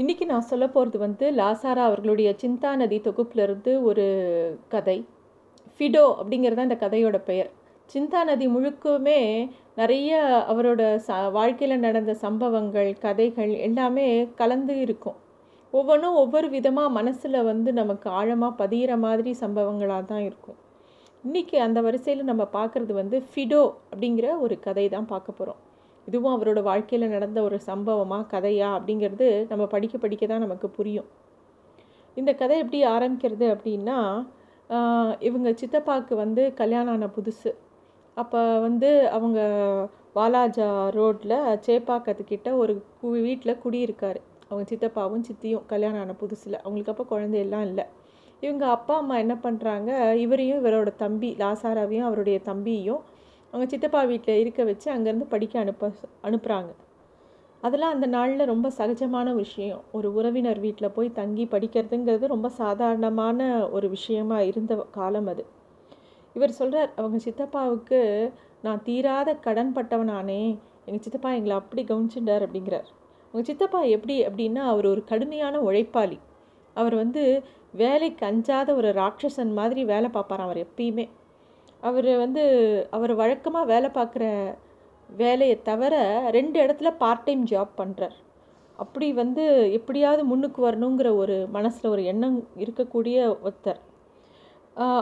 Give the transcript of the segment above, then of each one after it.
இன்றைக்கி நான் சொல்ல போகிறது வந்து லாசாரா அவர்களுடைய சிந்தா நதி தொகுப்பிலிருந்து ஒரு கதை. ஃபிடோ அப்படிங்கிறது தான் இந்த கதையோட பெயர். சிந்தா நதி முழுக்குமே நிறைய அவரோட ச வாழ்க்கையில் நடந்த சம்பவங்கள் கதைகள் எல்லாமே கலந்து இருக்கும். ஒவ்வொன்றும் ஒவ்வொரு விதமாக மனசில் வந்து நமக்கு ஆழமாக பதிகிற மாதிரி சம்பவங்களாக தான் இருக்கும். இன்றைக்கி அந்த வரிசையில் நம்ம பார்க்குறது வந்து ஃபிடோ அப்படிங்கிற ஒரு கதை தான் பார்க்க போகிறோம் இதுவும் அவரோட வாழ்க்கையில் நடந்த ஒரு சம்பவமாக கதையா அப்படிங்கிறது நம்ம படிக்க படிக்க தான் நமக்கு புரியும். இந்த கதை எப்படி ஆரம்பிக்கிறது அப்படின்னா இவங்க சித்தப்பாவுக்கு வந்து கல்யாணம் ஆன புதுசு. அப்போ வந்து அவங்க வாலாஜா ரோட்டில் சேப்பாக்கத்துக்கிட்ட ஒரு கு வீட்டில் குடியிருக்காரு. அவங்க சித்தப்பாவும் சித்தியும் கல்யாணம் ஆன புதுசில். அவங்களுக்கு அப்போ குழந்தையெல்லாம் இல்லை. இவங்க அப்பா அம்மா என்ன பண்ணுறாங்க இவரையும் இவரோட தம்பி லாசாராவையும் அவருடைய தம்பியையும் அவங்க சித்தப்பா வீட்டில் இருக்க வச்சு அங்கேருந்து படிக்க அனுப்ப அனுப்புகிறாங்க அதெல்லாம் அந்த நாளில் ரொம்ப சகஜமான விஷயம். ஒரு உறவினர் வீட்டில் போய் தங்கி படிக்கிறதுங்கிறது ரொம்ப சாதாரணமான ஒரு விஷயமாக இருந்த காலம் அது. இவர் சொல்கிறார் அவங்க சித்தப்பாவுக்கு நான் தீராத கடன் பட்டவனானே. எங்கள் சித்தப்பா எங்களை அப்படி கவனிச்சுட்டார் அப்படிங்கிறார். அவங்க சித்தப்பா எப்படி அப்படின்னா அவர் ஒரு கடுமையான உழைப்பாளி. அவர் வந்து வேலைக்கு அஞ்சாத ஒரு ராட்சசன் மாதிரி வேலை பார்ப்பார் அவர் எப்பயுமே. அவர் வந்து அவர் வழக்கமாக வேலை பார்க்குற வேலையை தவிர ரெண்டு இடத்துல பார்ட் டைம் ஜாப் பண்ணுறார் அப்படி வந்து எப்படியாவது முன்னுக்கு வரணுங்கிற ஒரு மனசில் ஒரு எண்ணம் இருக்கக்கூடிய ஒருத்தர்.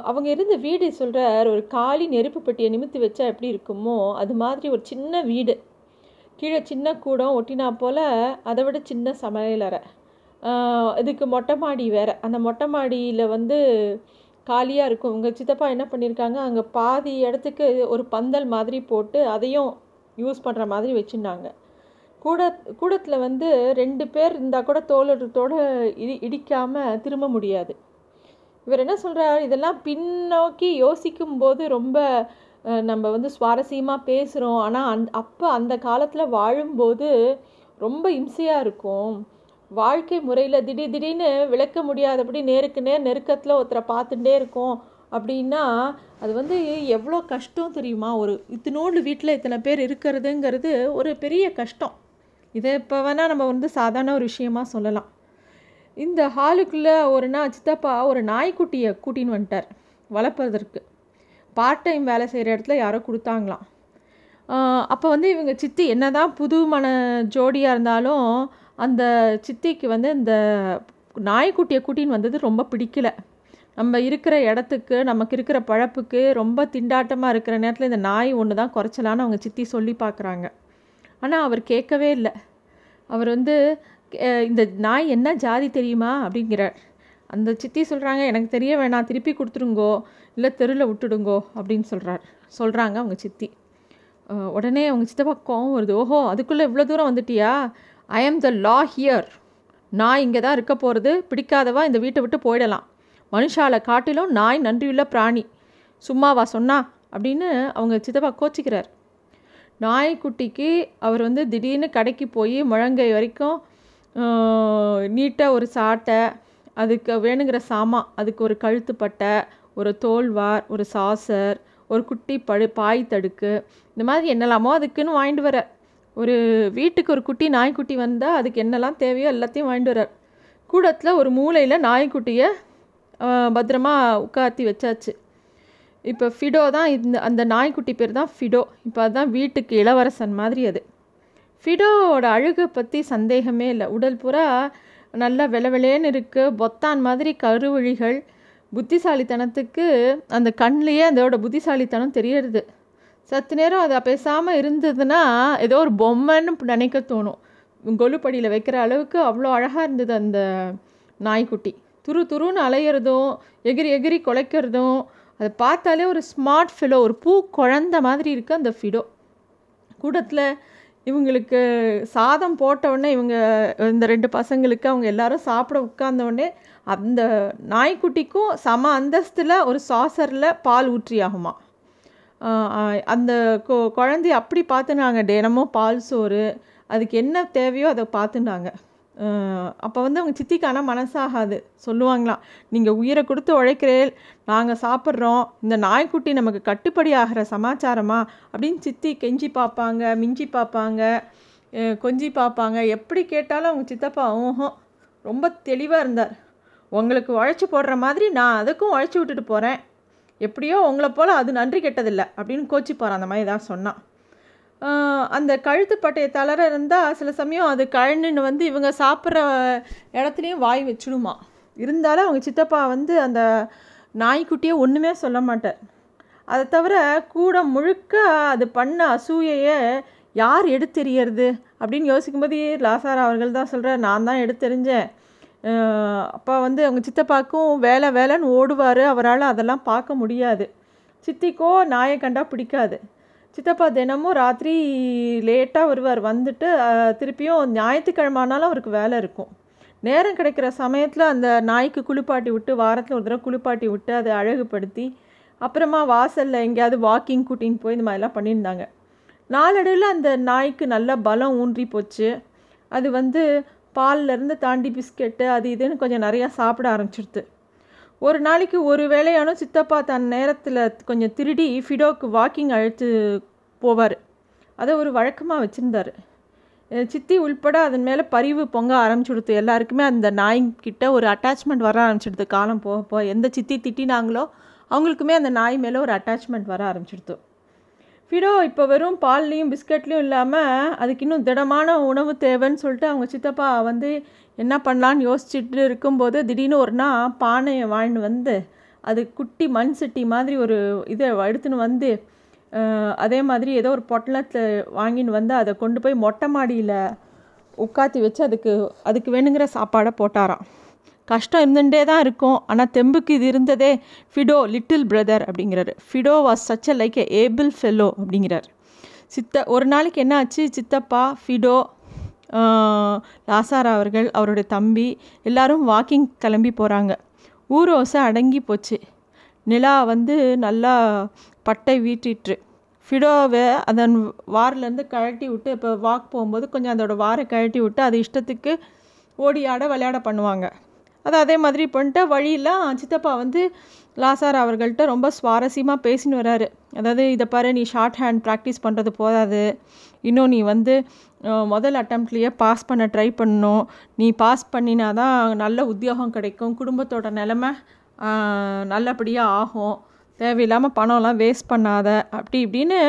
அவங்க இருந்த வீடு சொல்கிறார் ஒரு காலி நெருப்பு பெட்டியை நிமித்து வச்சா எப்படி இருக்குமோ அது மாதிரி ஒரு சின்ன வீடு. கீழே சின்ன கூடம் ஒட்டினா போல் அதை விட சின்ன சமையலறை இதுக்கு மொட்டை மாடி வேறு. அந்த மொட்டை மாடியில் வந்து காலியாக இருக்கும். உங்கள் சித்தப்பா என்ன பண்ணியிருக்காங்க அங்கே பாதி இடத்துக்கு ஒரு பந்தல் மாதிரி போட்டு அதையும் யூஸ் பண்ணுற மாதிரி வச்சுருந்தாங்க. கூட கூடத்தில் வந்து ரெண்டு பேர் இருந்தால் கூட தோளத்தோடு இடி இடிக்காமல் திரும்ப முடியாது. இவர் என்ன சொல்கிறார் இதெல்லாம் பின்னோக்கி யோசிக்கும் போது ரொம்ப நம்ம வந்து சுவாரஸ்யமாக பேசுகிறோம் ஆனால் அந் அப்போ அந்த காலத்தில் வாழும்போது ரொம்ப இம்சையாக இருக்கும். வாழ்க்கை முறையில் திடீர் திடீர்னு விளக்க முடியாதபடி நேருக்கு நேர் நெருக்கத்தில் ஒருத்தரை பார்த்துட்டே இருக்கோம் அப்படின்னா அது வந்து எவ்வளோ கஷ்டம் தெரியுமா? ஒரு இத்தினோண்டு வீட்டில் இத்தனை பேர் இருக்கிறதுங்கிறது ஒரு பெரிய கஷ்டம். இதை இப்போ வேணால் நம்ம வந்து சாதாரண ஒரு விஷயமா சொல்லலாம். இந்த ஹாலுக்குள்ளே ஒரு நாள் சித்தப்பா ஒரு நாய்க்குட்டியை கூட்டின்னு வந்துட்டார் வளர்ப்பதற்கு. பார்ட் டைம் வேலை செய்கிற இடத்துல யாரோ கொடுத்தாங்களாம். அப்போ வந்து இவங்க சித்தி என்னதான் புது மன ஜோடியாக இருந்தாலும் அந்த சித்திக்கு வந்து இந்த நாய்க்குட்டியை கூட்டின்னு வந்தது ரொம்ப பிடிக்கல. நம்ம இருக்கிற இடத்துக்கு நமக்கு இருக்கிற பழப்புக்கு ரொம்ப திண்டாட்டமாக இருக்கிற நேரத்தில் இந்த நாய் ஒன்று தான் குறைச்சலான்னு அவங்க சித்தி சொல்லி பார்க்குறாங்க. ஆனால் அவர் கேட்கவே இல்லை. அவர் வந்து இந்த நாய் என்ன ஜாதி தெரியுமா? அப்படிங்கிறார். அந்த சித்தி சொல்கிறாங்க எனக்கு தெரிய வேணாம். திருப்பி கொடுத்துருங்கோ இல்லை தெருவில் விட்டுடுங்கோ. அப்படின்னு சொல்கிறார் சொல்கிறாங்க அவங்க சித்தி. உடனே அவங்க சித்தப்பா கோவம் வருது. ஓஹோ அதுக்குள்ளே இவ்வளோ தூரம் வந்துட்டியா? ஐ ஆம் த லா ஹியர் நான் இங்கே தான் இருக்க போகிறது பிடிக்காதவா இந்த வீட்டை விட்டு போயிடலாம். மனுஷால காட்டிலும் நாய் நன்றியுள்ள பிராணி. சும்மாவா சொன்னா? அப்படின்னு அவங்க சித்தப்பா கோச்சிக்கிறார். நாய்க்குட்டிக்கு அவர் வந்து திடீர்னு கடைக்கு போய் முழங்கை வரைக்கும் நீட்டாக ஒரு சாட்டை அதுக்கு வேணுங்கிற சாமான் அதுக்கு ஒரு கழுத்துப்பட்டை ஒரு தோல்வார் ஒரு சாசர் ஒரு குட்டி படு பாய் தடுக்கு இந்த மாதிரி என்னெல்லாமோ அதுக்குன்னு வாங்கிட்டு வர ஒரு வீட்டுக்கு ஒரு குட்டி நாய்க்குட்டி வந்தால் அதுக்கு என்னெல்லாம் தேவையோ எல்லாத்தையும் வாங்கிட்டு வரார். கூடத்தில் ஒரு மூலையில் நாய்க்குட்டியை பத்திரமா உட்காத்தி வச்சாச்சு. இப்போ ஃபிடோ தான் இந்த அந்த நாய்க்குட்டி பேர் தான் ஃபிடோ இப்போ அதுதான் வீட்டுக்கு இளவரசன் மாதிரி அது. ஃபிடோவோட அழுகை பற்றி சந்தேகமே இல்லை. உடல் பூரா நல்லா வெள இருக்குது பொத்தான் மாதிரி கருவழிகள். புத்திசாலித்தனத்துக்கு அந்த கண்ணிலேயே அதோட புத்திசாலித்தனம் தெரியறது. சத்து நேரம் அதை பேசாமல் இருந்ததுன்னா ஏதோ ஒரு பொம்மைன்னு நினைக்க தோணும். கொலுப்படியில் வைக்கிற அளவுக்கு அவ்வளோ அழகாக இருந்தது அந்த நாய்க்குட்டி. துரு துருன்னு அலையிறதும் எகிரி எகிரி குலைக்கிறதும் அதை பார்த்தாலே ஒரு ஸ்மார்ட் ஃபிலோ ஒரு பூ குழந்த மாதிரி இருக்குது அந்த ஃபிடோ கூடத்தில் இவங்களுக்கு சாதம் போட்டவுடனே இவங்க இந்த ரெண்டு பசங்களுக்கு அவங்க எல்லாரும் சாப்பிட உட்கார்ந்த அந்த நாய்க்குட்டிக்கும் சம அந்தஸ்தில் ஒரு சாசரில் பால் ஊற்றி ஆகுமா அந்த கொ குழந்தைய அப்படி பார்த்துனாங்க தினமும் பால் சோறு அதுக்கு என்ன தேவையோ அதை பார்த்துனாங்க அப்போ வந்து அவங்க சித்திக்கான மனசாகாது. சொல்லுவாங்களாம் நீங்கள் உயிரை கொடுத்து உழைக்கிறேன் நாங்கள் சாப்பிட்றோம். இந்த நாய்க்குட்டி நமக்கு கட்டுப்படி ஆகிற சமாச்சாரமா? அப்படின்னு சித்தி கெஞ்சி பார்ப்பாங்க மிஞ்சி பார்ப்பாங்க கொஞ்சி பார்ப்பாங்க எப்படி கேட்டாலும் அவங்க சித்தப்பா ஓஹோ ரொம்ப தெளிவாக இருந்தார். உங்களுக்கு உழைச்சி போடுற மாதிரி நான் அதுக்கும் உழைச்சி விட்டுட்டு போகிறேன் எப்படியோ உங்களை போல் அது நன்றி கெட்டதில்லை அப்படின்னு கோச்சிப்பார் அந்த மாதிரி தான் சொன்னான் அந்த கழுத்து பட்டையை தளர இருந்தால் சில சமயம் அது கழண்டுன்னு வந்து இவங்க சாப்பிட்ற இடத்துலையும் வாய் வச்சுடுமா. இருந்தாலும் அவங்க சித்தப்பா வந்து அந்த நாய்க்குட்டியே ஒன்றுமே சொல்ல மாட்டார். அதை தவிர கூட முழுக்க அது பண்ண அசூயையை யார் எடுத்தெறியறது அப்படின்னு யோசிக்கும்போது லாசாரா அவர்கள் தான் சொல்கிறார் நான் தான் எடுத்தெறிஞ்சேன். அப்போ வந்து அவங்க சித்தப்பாக்கும் வேலை வேலைன்னு ஓடுவார். அவரால் அதெல்லாம் பார்க்க முடியாது. சித்திக்கோ நாயை கண்டா பிடிக்காது. சித்தப்பா தினமும் ராத்திரி லேட்டாக வருவார். வந்துட்டு திருப்பியும் ஞாயிற்றுக்கிழமானாலும் அவருக்கு வேலை இருக்கும். நேரம் கிடைக்கிற சமயத்தில் அந்த நாய்க்கு குளிப்பாட்டி விட்டு வாரத்தில் ஒரு தடவை குளிப்பாட்டி விட்டு அதை அழகுபடுத்தி அப்புறமா வாசலில் எங்கேயாவது வாக்கிங் கூட்டின்னு போய் இந்த மாதிரிலாம் பண்ணியிருந்தாங்க. நாளடைவில் அந்த நாய்க்கு நல்ல பலம் ஊன்றி போச்சு. அது வந்து பால்லேருந்து தாண்டி பிஸ்கெட்டு அது இதுன்னு கொஞ்சம் நிறையா சாப்பிட ஆரம்பிச்சிடுது ஒரு நாளைக்கு ஒரு வேளையானோ சித்தப்பா தன் நேரத்தில் கொஞ்சம் திருடி ஃபிடோக்கு வாக்கிங் அழைத்து போவார். அதை ஒரு வழக்கமாக வச்சுருந்தார். சித்தி உள்பட அதன் மேலே பரிவு பொங்க ஆரம்பிச்சுடுத்து. எல்லாருக்குமே அந்த நாய்கிட்ட ஒரு அட்டாச்மெண்ட் வர ஆரம்பிச்சிடுது காலம் போக போக எந்த சித்தி திட்டினாங்களோ அவங்களுக்குமே அந்த நாய் மேலே ஒரு அட்டாச்மெண்ட் வர ஆரம்பிச்சிடுது ஃபிடோ இப்போ வெறும் பால்லையும் பிஸ்கட்லேயும் இல்லாமல் அதுக்கு இன்னும் திடமான உணவு தேவைன்னு சொல்லிட்டு அவங்க சித்தப்பா வந்து என்ன பண்ணலான்னு யோசிச்சுட்டு இருக்கும்போது திடீர்னு ஒரு நாள் பானையை வாழ்ந்து வந்து அது குட்டி மண் சட்டி மாதிரி ஒரு இதை எடுத்துன்னு வந்து அதே மாதிரி ஏதோ ஒரு பொட்டலத்தை வாங்கின்னு வந்து அதை கொண்டு போய் மொட்டை மாடியில் உட்காத்தி வச்சு அதுக்கு அதுக்கு வேணுங்கிற சாப்பாடை போட்டாராம். கஷ்டம் இருந்துகிட்டே தான் இருக்கும். ஆனால் தெம்புக்கு இது இருந்ததே ஃபிடோ லிட்டில் பிரதர் அப்படிங்கிறாரு. Fido was such a like a able fellow அப்படிங்கிறார். சித்த ஒரு நாளைக்கு என்ன ஆச்சு? சித்தப்பா ஃபிடோ லாசாரா அவர்கள் அவருடைய தம்பி எல்லாரும் வாக்கிங் கிளம்பி போகிறாங்க ஊரோசை அடங்கி போச்சு. நிலா வந்து நல்லா பட்டை வீட்டிட்டு ஃபிடோவை அதன் வாரிலேருந்து கழட்டி விட்டு இப்போ வாக் போகும்போது கொஞ்சம் அதோடய வாரை கழட்டி விட்டு அது இஷ்டத்துக்கு ஓடி ஆட விளையாட பண்ணுவாங்க. அது அதே மாதிரி பண்ணிட்டு வழியில் சித்தப்பா வந்து லாசார் அவர்கள்ட்ட ரொம்ப சுவாரஸ்யமாக பேசின்னு வராரு. அதாவது இதை பாரு நீ ஷார்ட் ஹேண்ட் ப்ராக்டிஸ் பண்ணுறது போதாது. இன்னும் நீ வந்து முதல் அட்டம்ப்ட்லேயே பாஸ் பண்ண ட்ரை பண்ணணும். நீ பாஸ் பண்ணினா தான் நல்ல உத்தியோகம் கிடைக்கும். குடும்பத்தோட நிலமை நல்லபடியாக ஆகும். தேவையில்லாமல் பணம்லாம் வேஸ்ட் பண்ணாத. அப்படி இப்படின்னு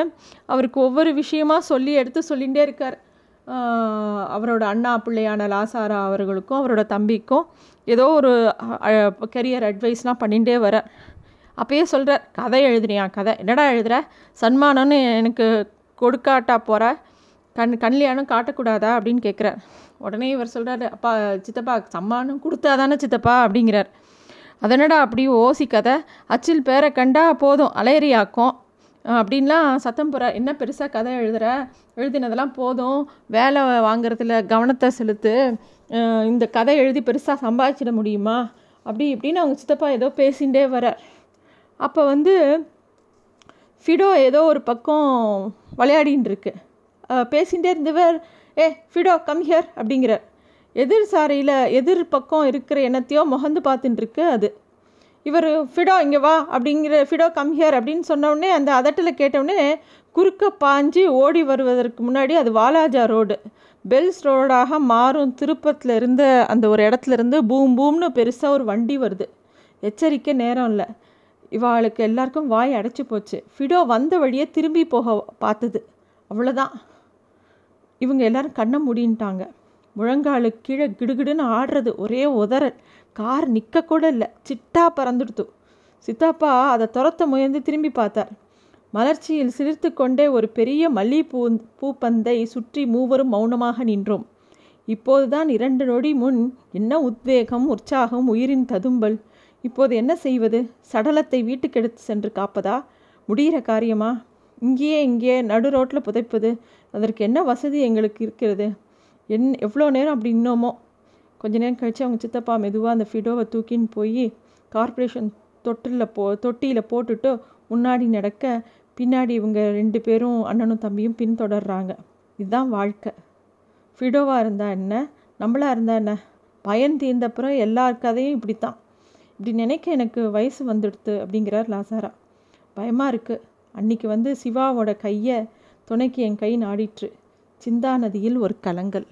அவருக்கு ஒவ்வொரு விஷயமாக சொல்லி எடுத்து சொல்லிகிட்டே இருக்கார். அவரோட அண்ணா பிள்ளையான லாசாரா அவர்களுக்கும் அவரோட தம்பிக்கும் ஏதோ ஒரு கெரியர் அட்வைஸ்லாம் பண்ணிகிட்டே வர. அப்பயே சொல்கிறார் கதை எழுதுறியா கதை? என்னடா எழுதுகிற சன்மானம்னு எனக்கு கொடுக்காட்டா போகிற கண் கண்லியானும் காட்டக்கூடாதா? அப்படின்னு கேட்குறார் உடனே இவர் சொல்கிறாரு அப்பா சித்தப்பா சம்மானம் கொடுத்தா தானே சித்தப்பா? அப்படிங்கிறார். அதனடா அப்படி ஓசி கதை? அச்சில் பேரை கண்டா போதும் அலையறியாக்கும். அப்படின்லாம் சத்தம் போகிற என்ன பெருசாக கதை எழுதுகிற எழுதினதெல்லாம் போதும். வேலை வாங்குறதுல கவனத்தை செலுத்து. இந்த கதை எழுதி பெருசாக சம்பாதிச்சிட முடியுமா? அப்படி இப்படின்னு அவங்க சித்தப்பா ஏதோ பேசிகிட்டே வர. அப்போ வந்து ஃபிடோ ஏதோ ஒரு பக்கம் விளையாடின்னு இருக்கு. பேசிகிட்டே இருந்தவர் ஏ ஃபிடோ கம் ஹியர் அப்படிங்கிறார். எதிர் சாரையில் எதிர் பக்கம் இருக்கிற எண்ணத்தையோ முகந்து பார்த்துட்டுருக்கு அது. இவர் ஃபிடோ இங்கே வா அப்படிங்கிற ஃபிடோ கம் ஹியர் அப்படின்னு சொன்னோடனே அந்த அதட்டில் கேட்டவுடனே குறுக்க பாஞ்சு ஓடி வருவதற்கு முன்னாடி அது வாலாஜா ரோடு. பெல்ஸ் ரோடாக மாறும் திருப்பத்தில் இருந்த அந்த ஒரு இடத்துல இருந்து பூம் பூம்னு பெருசாக ஒரு வண்டி வருது. எச்சரிக்கை நேரம் இல்லை. இவாளுக்கு எல்லாருக்கும் வாய் அடைச்சி போச்சு. ஃபிடோ வந்த வழியே திரும்பி போக பார்த்தது. அவ்வளோதான் இவங்க எல்லாரும் கண்ணை முடின்ட்டாங்க. முழங்காலு கீழே கிடுகிடுன்னு ஆடுறது ஒரே உதறல். கார் நிற்கக்கூட இல்லை சிட்டா பறந்துடுத்து. சித்தாப்பா அதை துரத்த முயன்று திரும்பி பார்த்தார். மலர்ச்சியில் சிரித்து கொண்டே ஒரு பெரிய மல்லிகைப்பூ பூப்பந்தை சுற்றி மூவரும் மௌனமாக நின்றோம். இப்போதுதான் இரண்டு நொடி முன் என்ன உத்வேகம் உற்சாகம் உயிரின் ததும்பல். இப்போது என்ன செய்வது? சடலத்தை வீட்டுக்கு எடுத்து சென்று காப்பதா? முடிகிற காரியமா? இங்கேயே இங்கே நடு ரோட்டில் புதைப்பது. அதற்கு என்ன வசதி எங்களுக்கு இருக்கிறது? என் எவ்வளோ நேரம் அப்படி இன்னோமோ கொஞ்ச நேரம் கழித்து அவங்க சித்தப்பா மெதுவாக அந்த ஃபிடோவை தூக்கின்னு போய் கார்ப்பரேஷன் தொட்டிலில் போ தொட்டியில் போட்டுட்டு முன்னாடி நடக்க பின்னாடி இவங்க ரெண்டு பேரும் அண்ணனும் தம்பியும் பின்தொடர்றாங்க. இதுதான் வாழ்க்கை. ஃபிடோவாக இருந்தால் என்ன? நம்மளாக இருந்தால் என்ன? பயன் தீர்ந்தப்புறம் எல்லார் கதையும் இப்படி தான் இப்படி நினைக்க எனக்கு வயசு வந்துடுது அப்படிங்கிறார் லாசாரா. பயமாக இருக்குது அன்னைக்கு வந்து சிவாவோட கையை துணைக்கு என் கை நாடிற்று. சிந்தா நதியில் ஒரு கலங்கல்.